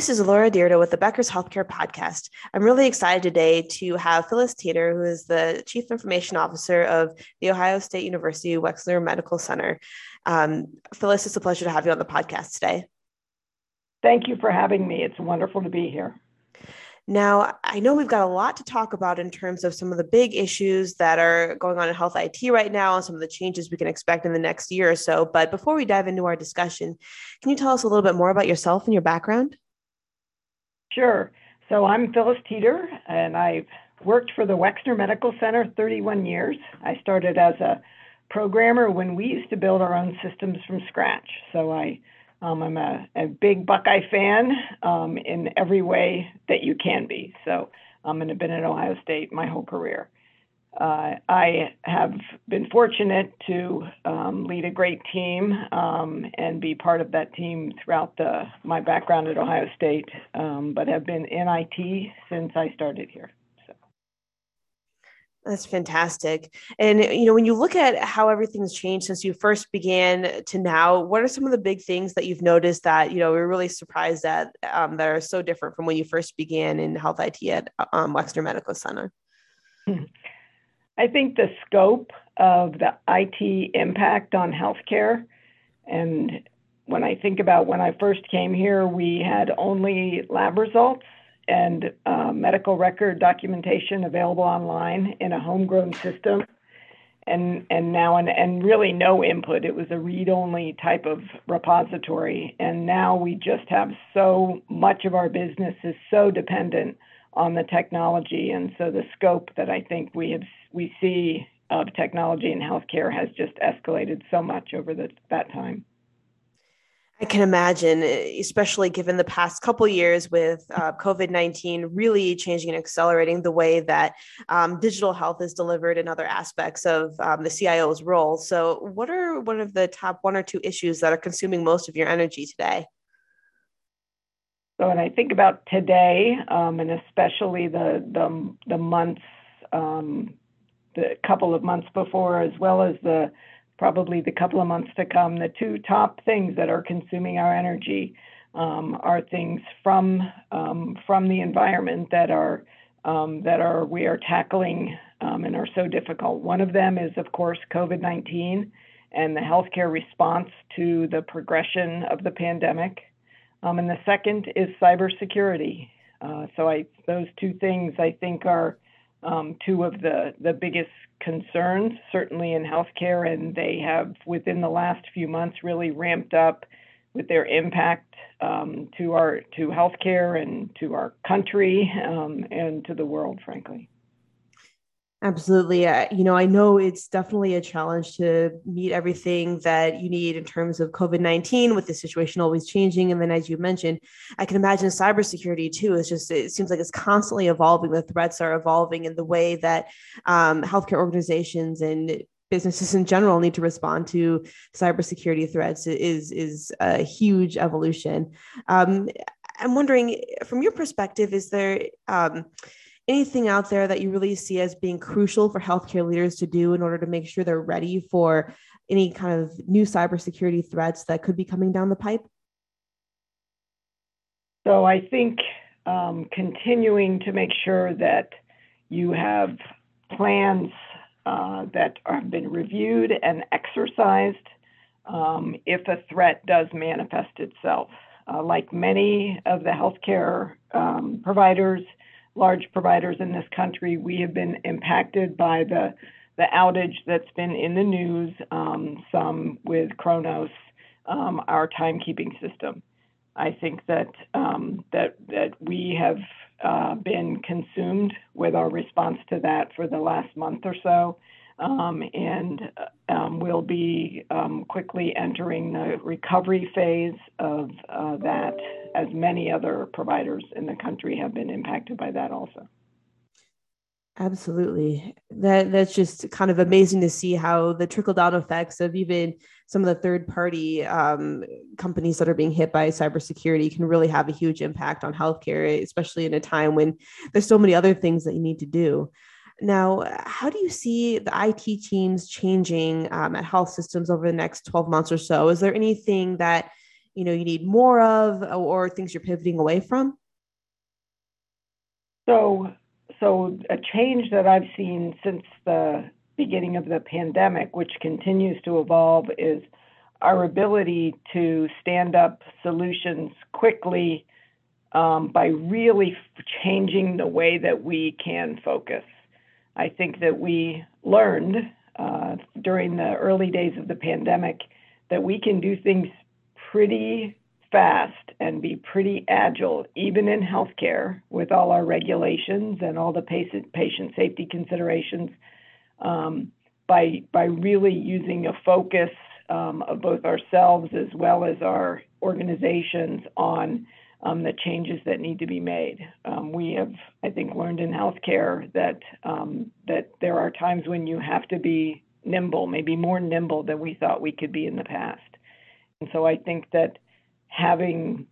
This is Laura Dyrda with the Becker's Healthcare Podcast. I'm really excited today to have Phyllis Teater, who is the Chief Information Officer of the Ohio State University Wexner Medical Center. Um, Phyllis, it's a pleasure to have you on the podcast today. Thank you for having me. It's wonderful to be here. Now, I know we've got a lot to talk about in terms of some of the big issues that are going on in health IT right now and some of the changes we can expect in the next year or so. But before we dive into our discussion, can you tell us a little bit more about yourself and your background? Sure. So I'm Phyllis Teater, and I've worked for the Wexner Medical Center 31 years. I started as a programmer when we used to build our own systems from scratch. So I um, I'm a, a, big Buckeye fan um, in every way that you can be. So um, I've been at Ohio State my whole career. Uh, I have been fortunate to um, lead a great team um, and be part of that team throughout the, my background at Ohio State, um, but have been in IT since I started here. That's fantastic. And you know, when you look at how everything's changed since you first began to now, what are some of the big things that you've noticed that you know we're really surprised at um, that are so different from when you first began in health IT at um, Wexner Medical Center? I think the scope of the IT impact on healthcare, and when I think about when I first came here, we had only lab results and uh, medical record documentation available online in a homegrown system. And, and now and, and really no input. It was a read-only type of repository. And now we just have so much of our business is so dependent on the technology. And so the scope that I think we have we see of technology in healthcare has just escalated so much over the, that time. I can imagine, especially given the past couple years with uh, COVID 19 really changing and accelerating the way that um, digital health is delivered and other aspects of um, the CIO's role. So, what are one of the top one or two issues that are consuming most of your energy today? So, when I think about today, um, and especially the the, the months, um, the couple of months before, as well as the probably the couple of months to come, the two top things that are consuming our energy um, are things from um, from the environment that are um, that are we are tackling um, and are so difficult. One of them is, of course, COVID-19 and the healthcare response to the progression of the pandemic, um, and the second is cybersecurity. Uh, so I, those two things I think are um, two of the, the biggest concerns, certainly in healthcare, and they have, within the last few months, really ramped up with their impact um, to our to healthcare and to our country um, and to the world, frankly. Absolutely. Uh, you know, I know it's definitely a challenge to meet everything that you need in terms of COVID 19 with the situation always changing. And then, as you mentioned, I can imagine cybersecurity too. It's just, it seems like it's constantly evolving. The threats are evolving in the way that um, healthcare organizations and businesses in general need to respond to cybersecurity threats is, is a huge evolution. Um, I'm wondering, from your perspective, is there, um, anything out there that you really see as being crucial for healthcare leaders to do in order to make sure they're ready for any kind of new cybersecurity threats that could be coming down the pipe? So I think um, continuing to make sure that you have plans uh, that have been reviewed and exercised um, if a threat does manifest itself. Uh, like many of the healthcare um, providers, large providers in this country, we have been impacted by the the outage that's been in the news, um, some with Kronos, um, our timekeeping system. I think that um, that that we have uh, been consumed with our response to that for the last month or so, um, and um, we'll be um, quickly entering the recovery phase of uh, that, as many other providers in the country have been impacted by that also. Absolutely. That that's just kind of amazing to see how the trickle down effects of even some of the third party um, companies that are being hit by cybersecurity can really have a huge impact on healthcare, especially in a time when there's so many other things that you need to do. Now, how do you see the IT teams changing um, at health systems over the next 12 months or so? Is there anything that you know you need more of or things you're pivoting away from so so a change that i've seen since the beginning of the pandemic which continues to evolve is our ability to stand up solutions quickly um, by really changing the way that we can focus. I think that we learned uh, during the early days of the pandemic that we can do things pretty fast and be pretty agile, even in healthcare, with all our regulations and all the patient, patient safety considerations, um, by, by really using a focus um, of both ourselves as well as our organizations on um, the changes that need to be made. Um, we have, I think, learned in healthcare that um, that there are times when you have to be nimble, maybe more nimble than we thought we could be in the past. And so I think that having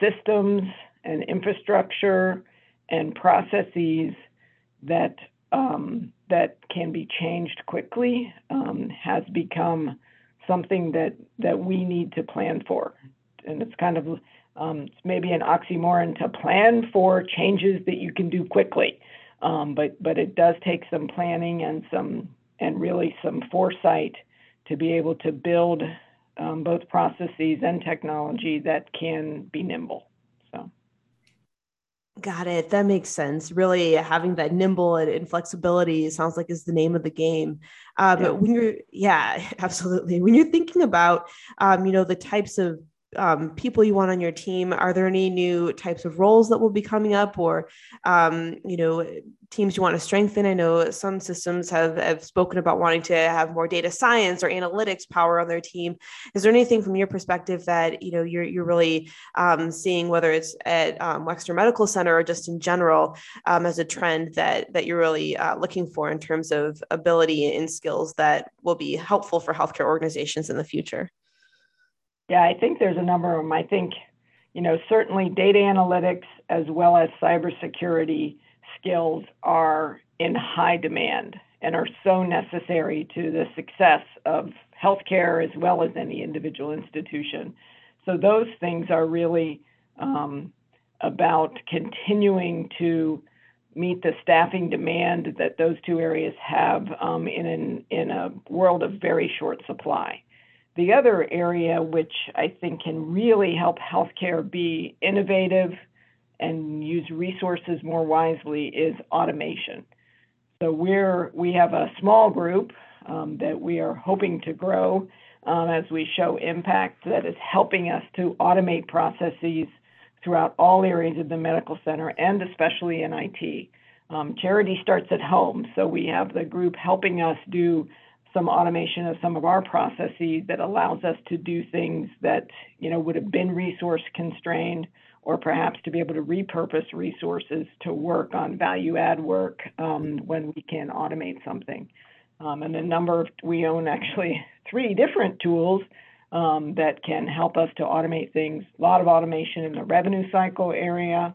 systems and infrastructure and processes that um, that can be changed quickly um, has become something that that we need to plan for. And it's kind of um, it's maybe an oxymoron to plan for changes that you can do quickly, um, but but it does take some planning and some and really some foresight to be able to build um, both processes and technology that can be nimble. So. Got it. That makes sense. Really, having that nimble and, and flexibility sounds like is the name of the game. Um, yeah. When you're, yeah, absolutely. When you're thinking about, um, you know, the types of um, people you want on your team? Are there any new types of roles that will be coming up, or um, you know, teams you want to strengthen? I know some systems have, have spoken about wanting to have more data science or analytics power on their team. Is there anything from your perspective that you know you're you're really um, seeing, whether it's at um, Wexner Medical Center or just in general, um, as a trend that that you're really uh, looking for in terms of ability and skills that will be helpful for healthcare organizations in the future? Yeah, I think there's a number of them. I think, you know, certainly data analytics as well as cybersecurity skills are in high demand and are so necessary to the success of healthcare as well as any individual institution. So those things are really um, about continuing to meet the staffing demand that those two areas have um, in an, in a world of very short supply. The other area, which I think can really help healthcare be innovative and use resources more wisely, is automation. So we're we have a small group um, that we are hoping to grow um, as we show impact that is helping us to automate processes throughout all areas of the medical center and especially in IT. Um, charity starts at home, so we have the group helping us do some automation of some of our processes that allows us to do things that you know would have been resource constrained or perhaps to be able to repurpose resources to work on value add work um, when we can automate something. Um, and a number of we own actually three different tools um, that can help us to automate things a lot of automation in the revenue cycle area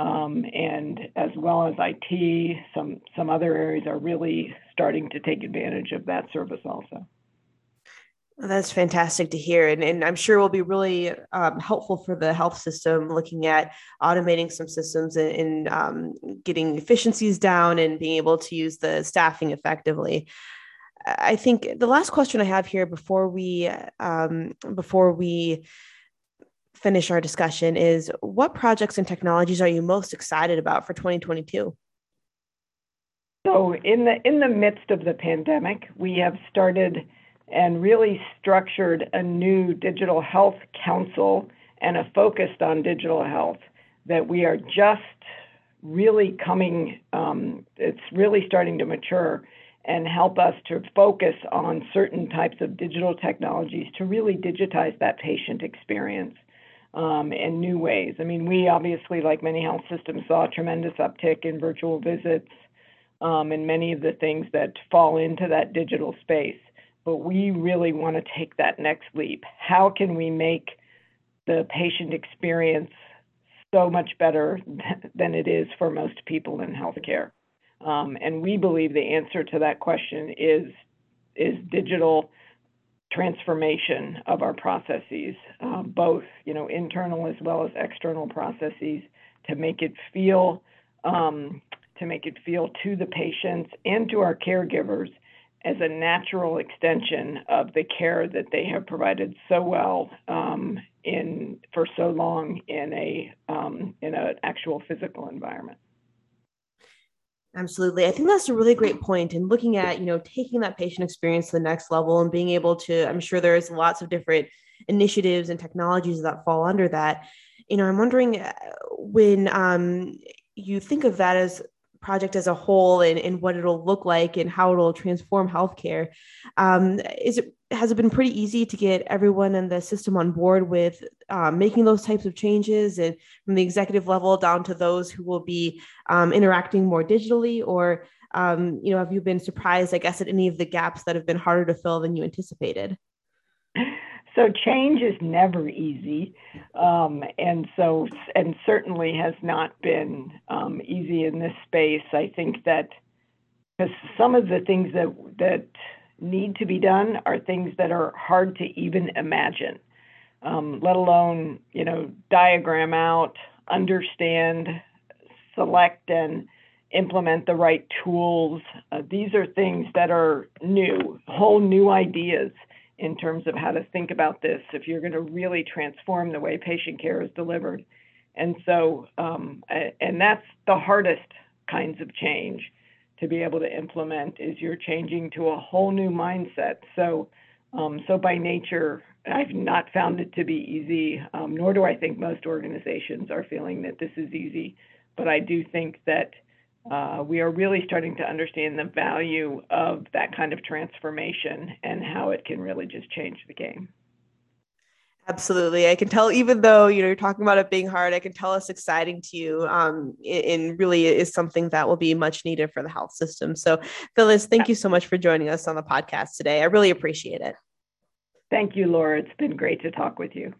um, and as well as IT, some some other areas are really starting to take advantage of that service also. That's fantastic to hear. And, and I'm sure will be really um, helpful for the health system looking at automating some systems and, and um, getting efficiencies down and being able to use the staffing effectively. I think the last question I have here before we um, before we finish our discussion is what projects and technologies are you most excited about for 2022? So in the in the midst of the pandemic, we have started and really structured a new digital health council and a focused on digital health that we are just really coming um, it's really starting to mature and help us to focus on certain types of digital technologies to really digitize that patient experience um, in new ways. I mean, we obviously, like many health systems, saw a tremendous uptick in virtual visits um, and many of the things that fall into that digital space. But we really want to take that next leap. How can we make the patient experience so much better than it is for most people in healthcare? Um, and we believe the answer to that question is is digital transformation of our processes, uh, both you know internal as well as external processes, to make it feel um, to make it feel to the patients and to our caregivers as a natural extension of the care that they have provided so well um, in for so long in a um, in an actual physical environment. Absolutely. I think that's a really great point. And looking at, you know, taking that patient experience to the next level and being able to, I'm sure there's lots of different initiatives and technologies that fall under that. You know, I'm wondering uh, when um, you think of that as project as a whole and, and what it'll look like and how it'll transform healthcare. Um, is it has it been pretty easy to get everyone in the system on board with um, making those types of changes and from the executive level down to those who will be um, interacting more digitally or um, you know have you been surprised i guess at any of the gaps that have been harder to fill than you anticipated so change is never easy, um, and so and certainly has not been um, easy in this space. I think that some of the things that that need to be done are things that are hard to even imagine, um, let alone you know diagram out, understand, select, and implement the right tools. Uh, these are things that are new, whole new ideas in terms of how to think about this if you're going to really transform the way patient care is delivered. And so, um, and that's the hardest kinds of change to be able to implement is you're changing to a whole new mindset. So, um, so by nature, I've not found it to be easy, um, nor do I think most organizations are feeling that this is easy. But I do think that uh, we are really starting to understand the value of that kind of transformation and how it can really just change the game. Absolutely. I can tell, even though, you know, you're talking about it being hard, I can tell it's exciting to you um, and really is something that will be much needed for the health system. So, Phyllis, thank you so much for joining us on the podcast today. I really appreciate it. Thank you, Laura. It's been great to talk with you.